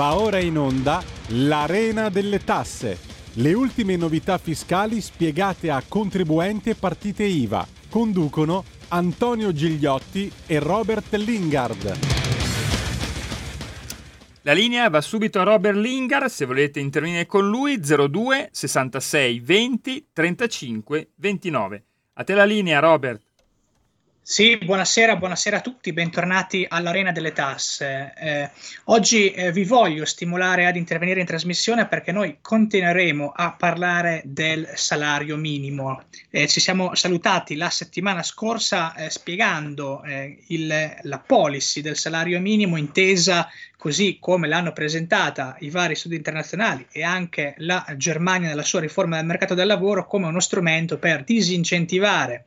Va ora in onda l'Arena delle Tasse. Le ultime novità fiscali spiegate a contribuenti e partite IVA. Conducono Antonio Gigliotti e Robert Lingard. La linea va subito a Robert Lingard, se volete intervenire con lui 02 66 20 35 29. A te la linea Robert. Sì, buonasera, buonasera a tutti, bentornati all'Arena delle Tasse. Eh, oggi eh, vi voglio stimolare ad intervenire in trasmissione perché noi continueremo a parlare del salario minimo. Eh, ci siamo salutati la settimana scorsa eh, spiegando eh, il, la policy del salario minimo intesa così come l'hanno presentata i vari studi internazionali e anche la Germania nella sua riforma del mercato del lavoro come uno strumento per disincentivare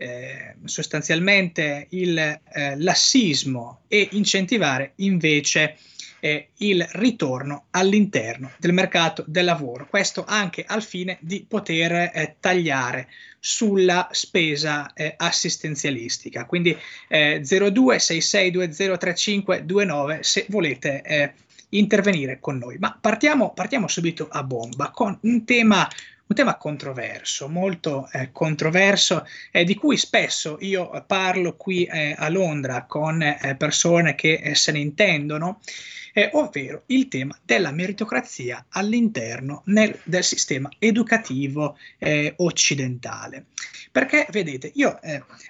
eh, sostanzialmente il eh, lassismo e incentivare invece eh, il ritorno all'interno del mercato del lavoro. Questo anche al fine di poter eh, tagliare sulla spesa eh, assistenzialistica. Quindi eh, 0266203529 se volete intervenire con noi. Ma partiamo, partiamo subito a bomba con un tema un tema controverso, molto eh, controverso, eh, di cui spesso io parlo qui eh, a Londra con eh, persone che eh, se ne intendono, eh, ovvero il tema della meritocrazia all'interno nel, del sistema educativo occidentale. Perché, vedete, io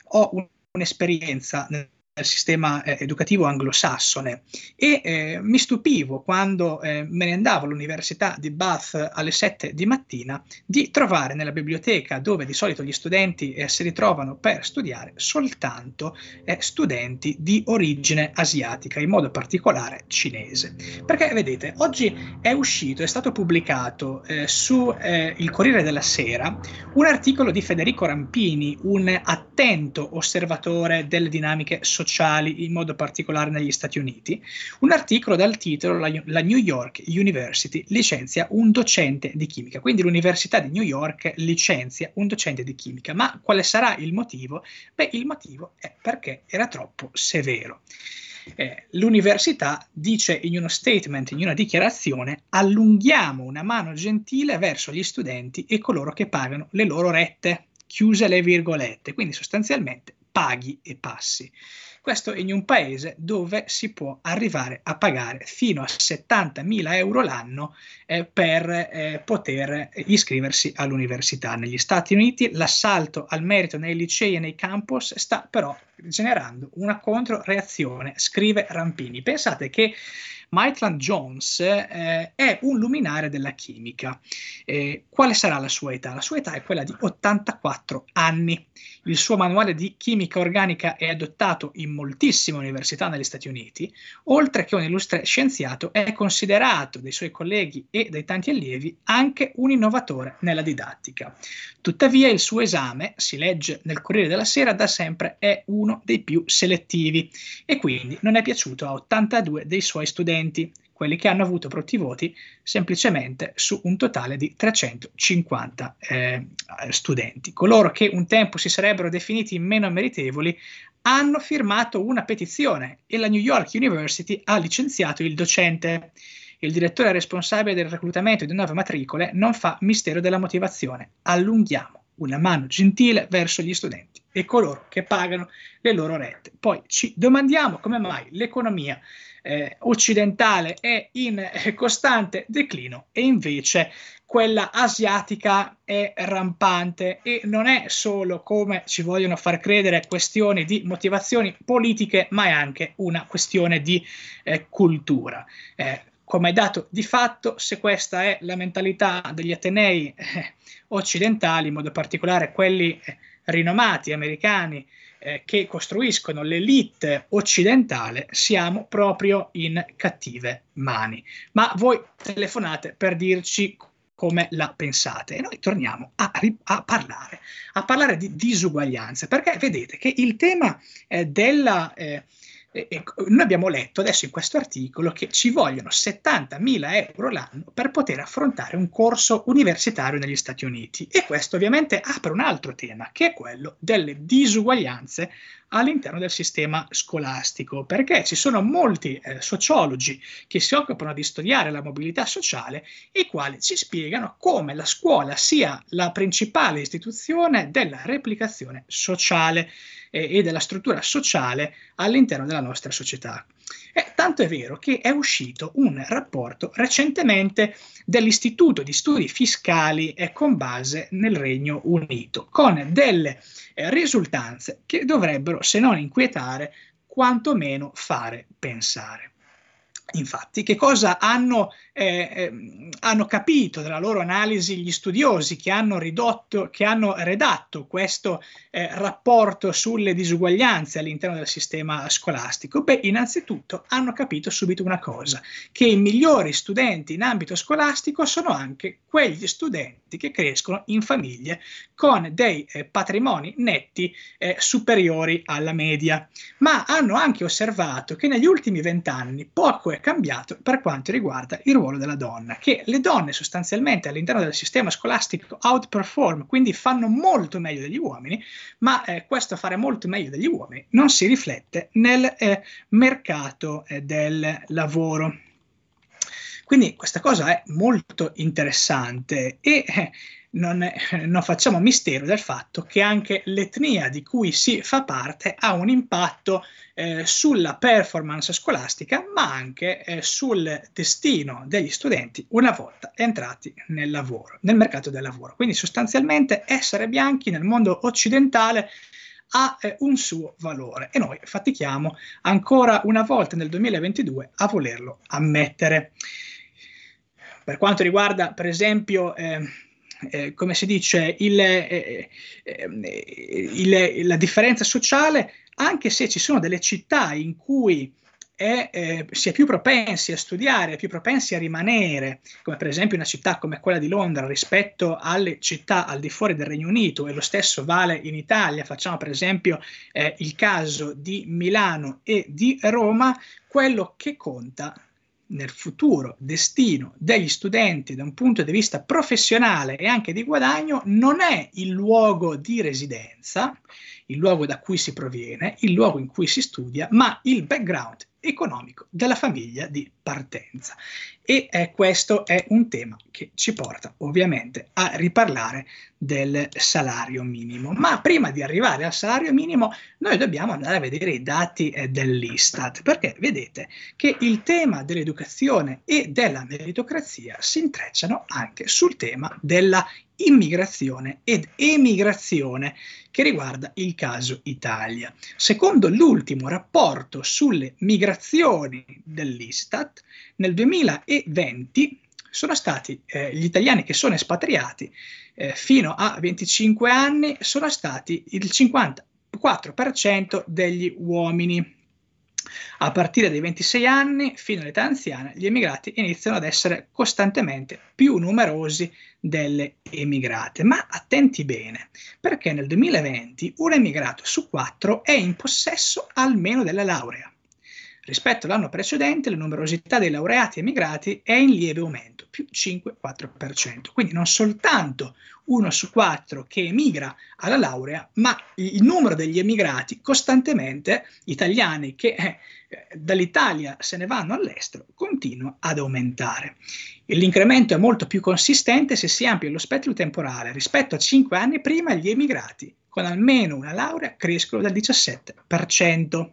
ho un, un'esperienza nel sistema eh, educativo anglosassone e eh, mi stupivo quando eh, me ne andavo all'università di Bath alle 7 di mattina di trovare nella biblioteca dove di solito gli studenti eh, si ritrovano per studiare soltanto eh, studenti di origine asiatica, in modo particolare cinese. Perché vedete, oggi è uscito, è stato pubblicato eh, su il Corriere della Sera un articolo di Federico Rampini, un attento osservatore delle dinamiche sociali sociali, in modo particolare negli Stati Uniti, un articolo dal titolo la, New York University licenzia un docente di chimica. Quindi l'Università di New York licenzia un docente di chimica. Ma quale sarà il motivo? Beh, il motivo è perché era troppo severo. Eh, l'università dice in uno statement, in una dichiarazione, allunghiamo una mano gentile verso gli studenti e coloro che pagano le loro rette, chiuse le virgolette, quindi sostanzialmente paghi e passi. Questo in un paese dove si può arrivare a pagare fino a 70.000 euro l'anno eh, per eh, poter iscriversi all'università. Negli Stati Uniti l'assalto al merito nei licei e nei campus sta però generando una controreazione, scrive Rampini. Pensate che Maitland Jones eh, è un luminare della chimica. Eh, quale sarà la sua età? La sua età è quella di 84 anni. Il suo manuale di chimica organica è adottato in moltissime università negli Stati Uniti. Oltre che un illustre scienziato, è considerato dai suoi colleghi e dai tanti allievi anche un innovatore nella didattica. Tuttavia il suo esame, si legge nel Corriere della Sera, da sempre è uno dei più selettivi e quindi non è piaciuto a 82 dei suoi studenti, quelli che hanno avuto brutti voti semplicemente su un totale di 350 eh, studenti. Coloro che un tempo si sarebbero definiti meno meritevoli hanno firmato una petizione e la New York University ha licenziato il docente. Il direttore responsabile del reclutamento di nuove matricole non fa mistero della motivazione. Allunghiamo una mano gentile verso gli studenti e coloro che pagano le loro rette. Poi ci domandiamo come mai l'economia eh, occidentale è in eh, costante declino e invece quella asiatica è rampante e non è solo come ci vogliono far credere questioni di motivazioni politiche, ma è anche una questione di eh, cultura. Eh, come dato di fatto, se questa è la mentalità degli Atenei eh, occidentali, in modo particolare quelli eh, rinomati americani eh, che costruiscono l'elite occidentale, siamo proprio in cattive mani. Ma voi telefonate per dirci come la pensate e noi torniamo a, a, parlare, a parlare di disuguaglianza, perché vedete che il tema eh, della eh, e, noi abbiamo letto adesso in questo articolo che ci vogliono 70.000 euro l'anno per poter affrontare un corso universitario negli Stati Uniti. E questo ovviamente apre un altro tema che è quello delle disuguaglianze all'interno del sistema scolastico, perché ci sono molti eh, sociologi che si occupano di studiare la mobilità sociale, i quali ci spiegano come la scuola sia la principale istituzione della replicazione sociale eh, e della struttura sociale all'interno della nostra società. Eh, tanto è vero che è uscito un rapporto recentemente dell'Istituto di Studi Fiscali eh, con base nel Regno Unito, con delle eh, risultanze che dovrebbero, se non inquietare, quantomeno fare pensare. Infatti, che cosa hanno, eh, eh, hanno, capito dalla loro analisi gli studiosi che hanno, ridotto, che hanno redatto questo eh, rapporto sulle disuguaglianze all'interno del sistema scolastico? Beh, innanzitutto hanno capito subito una cosa, che i migliori studenti in ambito scolastico sono anche quegli studenti che crescono in famiglie con dei eh, patrimoni netti eh, superiori alla media, ma hanno anche osservato che negli ultimi vent'anni poco cambiato per quanto riguarda il ruolo della donna, che le donne sostanzialmente all'interno del sistema scolastico outperform, quindi fanno molto meglio degli uomini, ma eh, questo fare molto meglio degli uomini non si riflette nel eh, mercato eh, del lavoro. Quindi questa cosa è molto interessante e eh, non, è, non, facciamo mistero del fatto che anche l'etnia di cui si fa parte ha un impatto eh, sulla performance scolastica, ma anche eh, sul destino degli studenti una volta entrati nel lavoro, nel mercato del lavoro. Quindi sostanzialmente essere bianchi nel mondo occidentale ha eh, un suo valore e noi fatichiamo ancora una volta nel 2022 a volerlo ammettere. Per quanto riguarda, per esempio, eh, eh, come si dice, il, eh, eh, il, la differenza sociale, anche se ci sono delle città in cui è, eh, si è più propensi a studiare, più propensi a rimanere, come per esempio una città come quella di Londra rispetto alle città al di fuori del Regno Unito e lo stesso vale in Italia, facciamo per esempio eh, il caso di Milano e di Roma, quello che conta nel futuro destino degli studenti da un punto di vista professionale e anche di guadagno non è il luogo di residenza, il luogo da cui si proviene, il luogo in cui si studia, ma il background economico della famiglia di partenza. E eh, questo è un tema che ci porta ovviamente a riparlare del salario minimo. Ma prima di arrivare al salario minimo, noi dobbiamo andare a vedere i dati eh, dell'Istat, perché vedete che il tema dell'educazione e della meritocrazia si intrecciano anche sul tema della immigrazione ed emigrazione che riguarda il caso Italia. Secondo l'ultimo rapporto sulle migrazioni dell'Istat, nel 2020 sono stati eh, gli italiani che sono espatriati eh, fino a 25 anni sono stati il 54% degli uomini. A partire dai 26 anni fino all'età anziana, gli emigrati iniziano ad essere costantemente più numerosi delle emigrate. Ma attenti bene, perché nel 2020 un emigrato su quattro è in possesso almeno della laurea. Rispetto all'anno precedente, la numerosità dei laureati emigrati è in lieve aumento, più 5-4%. Quindi non soltanto uno su quattro che emigra alla laurea, ma il numero degli emigrati costantemente, italiani che eh, dall'Italia se ne vanno all'estero, continua ad aumentare. L'incremento è molto più consistente se si amplia lo spettro temporale. Rispetto a cinque anni prima, gli emigrati con almeno una laurea crescono del 17%.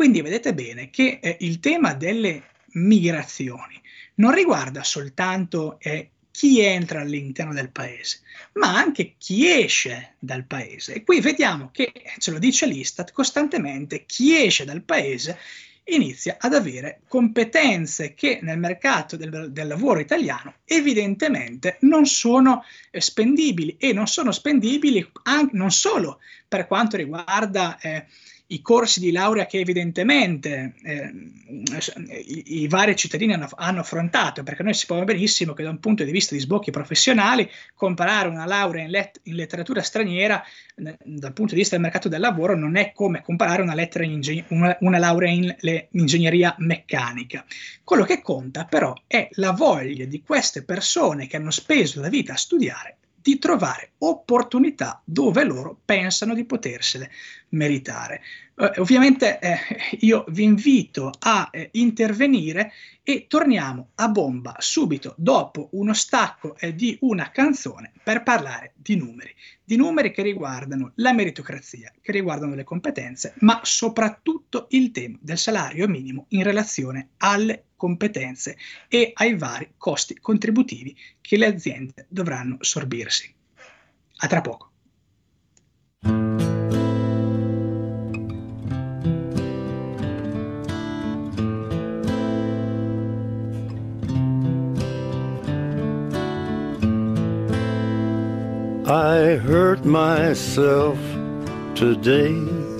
Quindi vedete bene che eh, il tema delle migrazioni non riguarda soltanto eh, chi entra all'interno del paese, ma anche chi esce dal paese. E qui vediamo che, ce lo dice l'Istat, costantemente chi esce dal paese inizia ad avere competenze che nel mercato del, del lavoro italiano evidentemente non sono eh, spendibili e non sono spendibili anche, non solo per quanto riguarda eh, i corsi di laurea che evidentemente eh, i, i, vari cittadini hanno, hanno, affrontato, perché noi sappiamo benissimo che da un punto di vista di sbocchi professionali, comparare una laurea in, let- in letteratura straniera eh, dal punto di vista del mercato del lavoro non è come comparare una, in una, una laurea in le- ingegneria meccanica. Quello che conta però è la voglia di queste persone che hanno speso la vita a studiare di trovare opportunità dove loro pensano di potersele meritare. Eh, ovviamente eh, io vi invito a eh, intervenire e torniamo a bomba subito dopo uno stacco eh, di una canzone per parlare di numeri, di numeri che riguardano la meritocrazia, che riguardano le competenze, ma soprattutto il tema del salario minimo in relazione alle competenze e ai vari costi contributivi che le aziende dovranno sorbirsi. A tra poco. I hurt myself today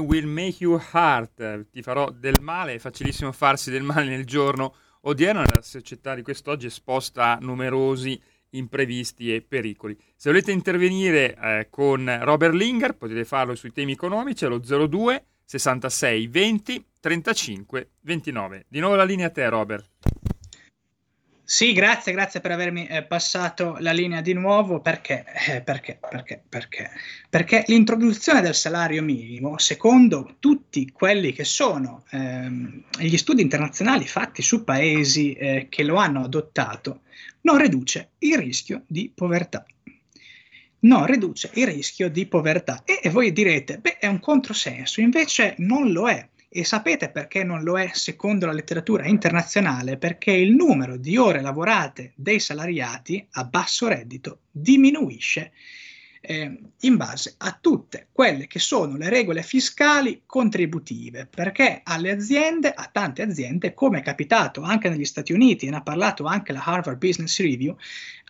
will make you hurt, ti farò del male, è facilissimo farsi del male nel giorno odierno, nella società di quest'oggi esposta a numerosi imprevisti e pericoli. Se volete intervenire eh, con Robert Linger potete farlo sui temi economici allo 02 66 20 35 29. Di nuovo la linea a te Robert. Sì, grazie, grazie per avermi eh, passato la linea di nuovo. Perché? Eh, perché? Perché? Perché? Perché l'introduzione del salario minimo, secondo tutti quelli che sono ehm, gli studi internazionali fatti su paesi eh, che lo hanno adottato, non riduce il rischio di povertà. Non riduce il rischio di povertà. E, e voi direte, beh, è un controsenso, invece non lo è. E sapete perché non lo è secondo la letteratura internazionale? Perché il numero di ore lavorate dei salariati a basso reddito diminuisce eh, in base a tutte quelle che sono le regole fiscali contributive, perché alle aziende, a tante aziende, come è capitato anche negli Stati Uniti, e ne ha parlato anche la Harvard Business Review,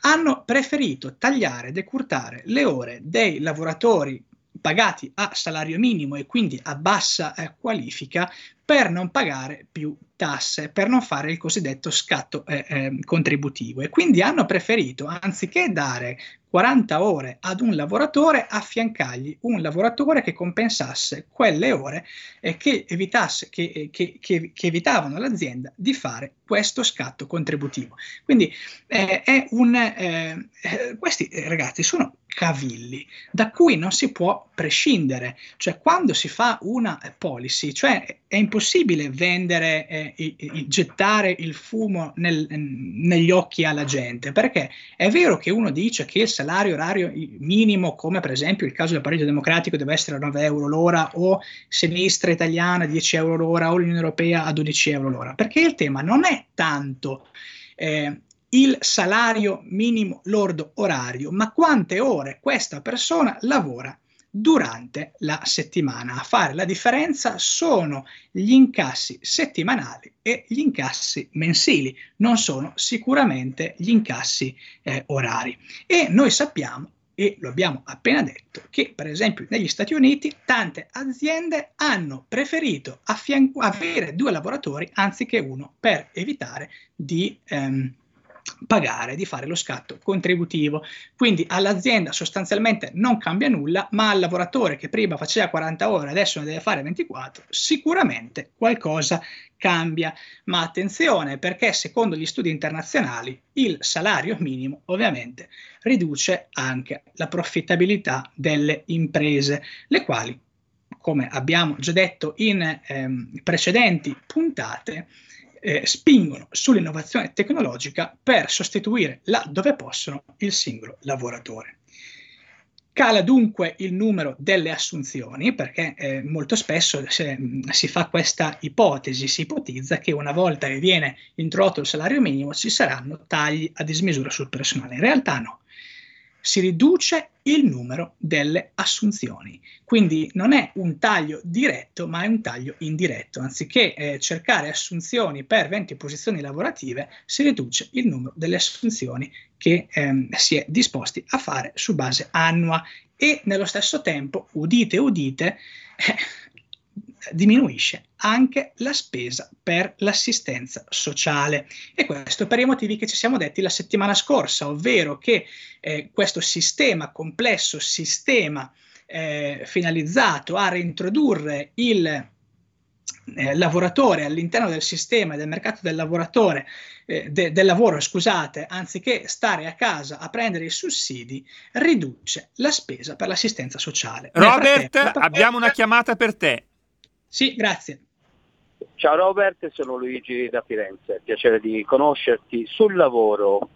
hanno preferito tagliare decurtare le ore dei lavoratori pagati a salario minimo e quindi a bassa eh, qualifica per non pagare più tasse, per non fare il cosiddetto scatto eh, eh, contributivo. E quindi hanno preferito, anziché dare 40 ore ad un lavoratore, affiancargli un lavoratore che compensasse quelle ore e che, evitasse, che, che, che evitavano all'azienda di fare questo scatto contributivo. Quindi eh, è un, eh, eh questi ragazzi sono cavilli da cui non si può prescindere, cioè quando si fa una policy, cioè è impossibile vendere, eh, e, e, gettare il fumo nel, negli occhi alla gente, perché è vero che uno dice che il salario orario minimo, come per esempio il caso del Partito Democratico, deve essere a 9 euro l'ora o sinistra italiana 10 euro l'ora o l'Unione Europea a 12 euro l'ora, perché il tema non è tanto eh, il salario minimo lordo orario, ma quante ore questa persona lavora durante la settimana. A fare la differenza sono gli incassi settimanali e gli incassi mensili, non sono sicuramente gli incassi eh, orari. E noi sappiamo e lo abbiamo appena detto, che per esempio negli Stati Uniti tante aziende hanno preferito avere due lavoratori anziché uno per evitare di ehm, pagare, di fare lo scatto contributivo. Quindi all'azienda sostanzialmente non cambia nulla, ma al lavoratore che prima faceva 40 ore, adesso ne deve fare 24, sicuramente qualcosa cambia. Ma attenzione perché secondo gli studi internazionali il salario minimo ovviamente riduce anche la profittabilità delle imprese, le quali, come abbiamo già detto in ehm, precedenti puntate, eh, spingono sull'innovazione tecnologica per sostituire là dove possono il singolo lavoratore. Cala dunque il numero delle assunzioni perché eh, molto spesso se, si fa questa ipotesi, si ipotizza che una volta che viene introdotto il salario minimo ci saranno tagli a dismisura sul personale. In realtà no, si riduce il numero delle assunzioni. Quindi non è un taglio diretto, ma è un taglio indiretto. Anziché eh, cercare assunzioni per 20 posizioni lavorative, si riduce il numero delle assunzioni che ehm, si è disposti a fare su base annua e nello stesso tempo, udite, udite, eh, diminuisce anche la spesa per l'assistenza sociale e questo per i motivi che ci siamo detti la settimana scorsa, ovvero che eh, questo sistema complesso, sistema eh, finalizzato a reintrodurre il eh, lavoratore all'interno del sistema e del mercato del lavoratore eh, de, del lavoro, scusate, anziché stare a casa a prendere i sussidi, riduce la spesa per l'assistenza sociale. Robert, abbiamo una chiamata per te. Sì, grazie. Ciao Robert, sono Luigi da Firenze, piacere di conoscerti. Sul lavoro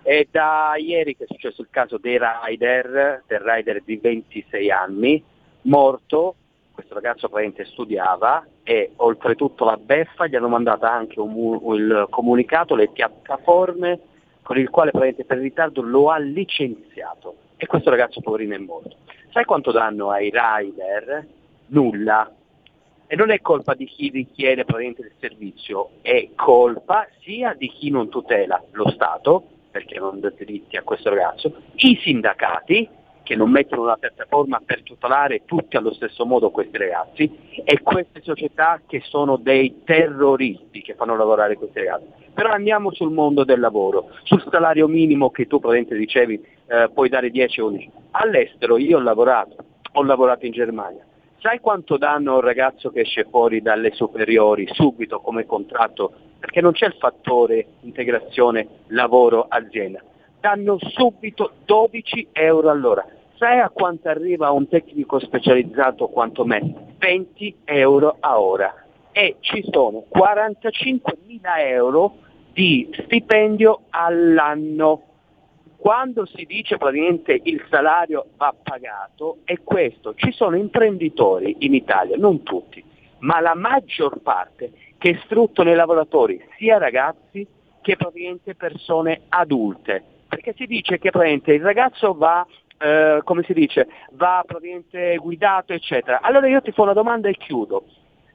è da ieri che è successo il caso dei rider, del rider di 26 anni, morto, questo ragazzo praticamente studiava e oltretutto la beffa gli hanno mandato anche un, il comunicato, le piattaforme con il quale praticamente per ritardo lo ha licenziato e questo ragazzo poverino è morto. Sai quanto danno ai rider? Nulla, e non è colpa di chi richiede praticamente il servizio, è colpa sia di chi non tutela lo Stato, perché non dà diritti a questo ragazzo, i sindacati che non mettono una piattaforma per tutelare tutti allo stesso modo questi ragazzi e queste società che sono dei terroristi che fanno lavorare questi ragazzi. Però andiamo sul mondo del lavoro, sul salario minimo che tu praticamente dicevi eh, puoi dare 10 o 11. All'estero io ho lavorato, ho lavorato in Germania, Sai quanto danno un ragazzo che esce fuori dalle superiori subito come contratto? Perché non c'è il fattore integrazione lavoro-azienda. Danno subito 12 euro all'ora. Sai a quanto arriva un tecnico specializzato quanto me? 20 euro a ora. E ci sono 45 mila euro di stipendio all'anno quando si dice praticamente il salario va pagato è questo, ci sono imprenditori in Italia, non tutti, ma la maggior parte che sfruttano i lavoratori, sia ragazzi che praticamente persone adulte. Perché si dice che praticamente il ragazzo va eh, come si dice, va praticamente guidato, eccetera. Allora io ti faccio una domanda e chiudo.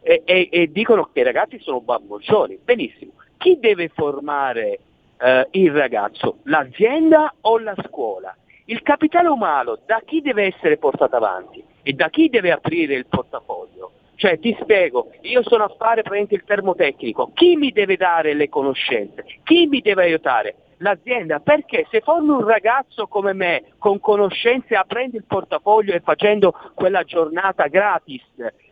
E, e, e dicono che i ragazzi sono bamboccioni. Benissimo. Chi deve formare eh, il ragazzo? L'azienda o la scuola? Il capitale umano da chi deve essere portato avanti e da chi deve aprire il portafoglio? Cioè ti spiego, io sono a fare praticamente il termotecnico, chi mi deve dare le conoscenze? Chi mi deve aiutare? L'azienda, perché se formi un ragazzo come me con conoscenze aprendo il portafoglio e facendo quella giornata gratis,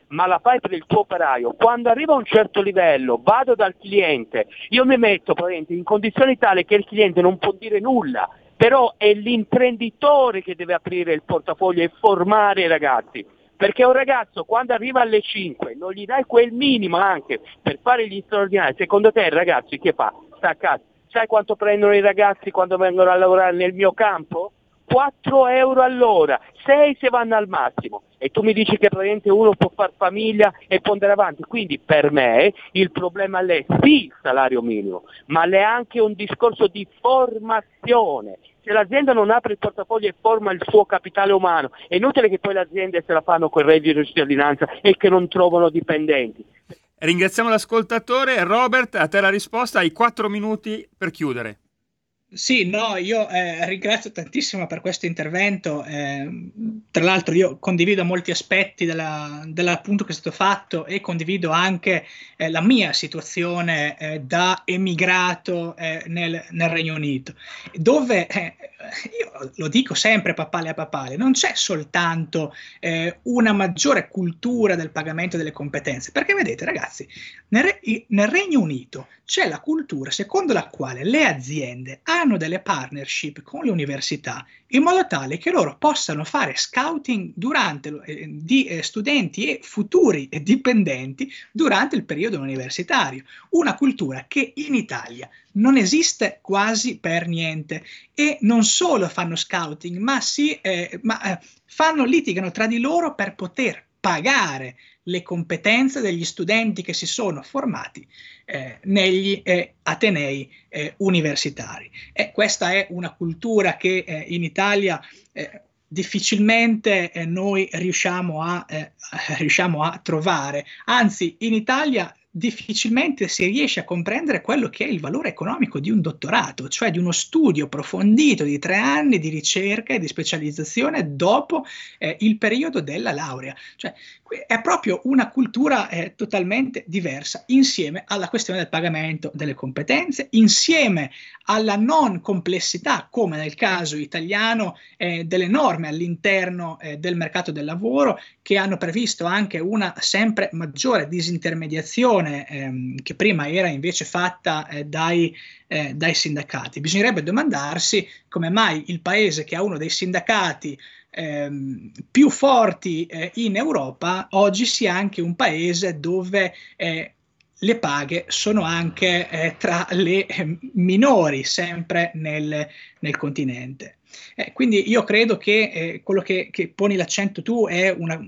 ma la fai per il tuo operaio, quando arriva a un certo livello, vado dal cliente, io mi metto in condizioni tali che il cliente non può dire nulla, però è l'imprenditore che deve aprire il portafoglio e formare i ragazzi. Perché un ragazzo quando arriva alle 5 non gli dai quel minimo anche per fare gli straordinari, secondo te il ragazzo che fa? Sta a casa. Sai quanto prendono i ragazzi quando vengono a lavorare nel mio campo? 4 euro all'ora, 6 se vanno al massimo. E tu mi dici che praticamente uno può fare famiglia e può andare avanti. Quindi per me il problema è sì il salario minimo, ma è anche un discorso di formazione se l'azienda non apre il portafoglio e forma il suo capitale umano, è inutile che poi le aziende se la fanno con il reddito di cittadinanza e che non trovano dipendenti. Ringraziamo l'ascoltatore. Robert, a te la risposta, hai quattro minuti per chiudere. Sì, no, io eh, ringrazio tantissimo per questo intervento. Eh, tra l'altro, io condivido molti aspetti della, dell'appunto che è stato fatto e condivido anche eh, la mia situazione eh, da emigrato eh, nel, nel, Regno Unito, dove eh, io lo dico sempre papale a papale, non c'è soltanto una maggiore cultura del pagamento delle competenze, perché vedete, ragazzi, nel, nel Regno Unito c'è la cultura secondo la quale le aziende hanno delle partnership con le università in modo tale che loro possano fare scouting durante, eh, di eh, studenti e futuri dipendenti durante il periodo universitario. Una cultura che in Italia non esiste quasi per niente e non solo fanno scouting, ma, si, eh, ma eh, fanno, litigano tra di loro per poter pagare le competenze degli studenti che si sono formati eh, negli eh, atenei eh, universitari. E questa è una cultura che eh, in Italia eh, difficilmente eh, noi riusciamo a, riusciamo a trovare. Anzi, in Italia difficilmente si riesce a comprendere quello che è il valore economico di un dottorato, cioè di uno studio approfondito di tre anni di ricerca e di specializzazione dopo eh, il periodo della laurea. Cioè, è proprio una cultura eh, totalmente diversa insieme alla questione del pagamento delle competenze, insieme alla non complessità, come nel caso italiano, eh, delle norme all'interno eh, del mercato del lavoro che hanno previsto anche una sempre maggiore disintermediazione distinzione ehm, che prima era invece fatta eh, dai, eh, dai, sindacati. Bisognerebbe domandarsi come mai il paese che ha uno dei sindacati ehm, più forti eh, in Europa oggi sia anche un paese dove eh, le paghe sono anche eh, tra le eh, minori sempre nel, nel continente. Eh, quindi io credo che eh, quello che, che, poni l'accento tu è una,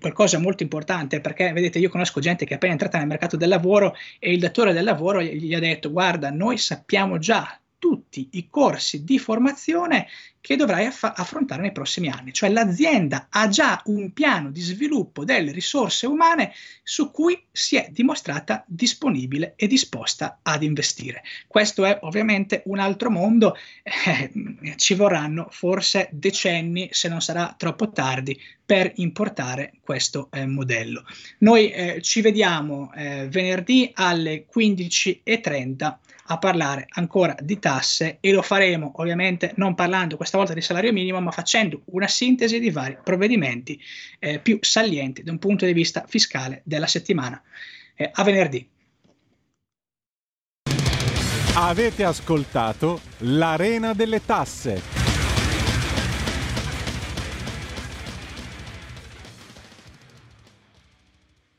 qualcosa molto importante perché vedete io conosco gente che è appena entrata nel mercato del lavoro e il datore del lavoro gli, gli ha detto guarda noi sappiamo già tutti i corsi di formazione che dovrai aff- affrontare nei prossimi anni. Cioè l'azienda ha già un piano di sviluppo delle risorse umane su cui si è dimostrata disponibile e disposta ad investire. Questo è ovviamente un altro mondo, eh, ci vorranno forse decenni, se non sarà troppo tardi, per importare questo eh, modello. Noi eh, ci vediamo eh, venerdì alle 15.30 a parlare ancora di tasse e lo faremo ovviamente non parlando questa volta di salario minimo ma facendo una sintesi di vari provvedimenti eh, più salienti da un punto di vista fiscale della settimana. Eh, a venerdì. Avete ascoltato l'Arena delle Tasse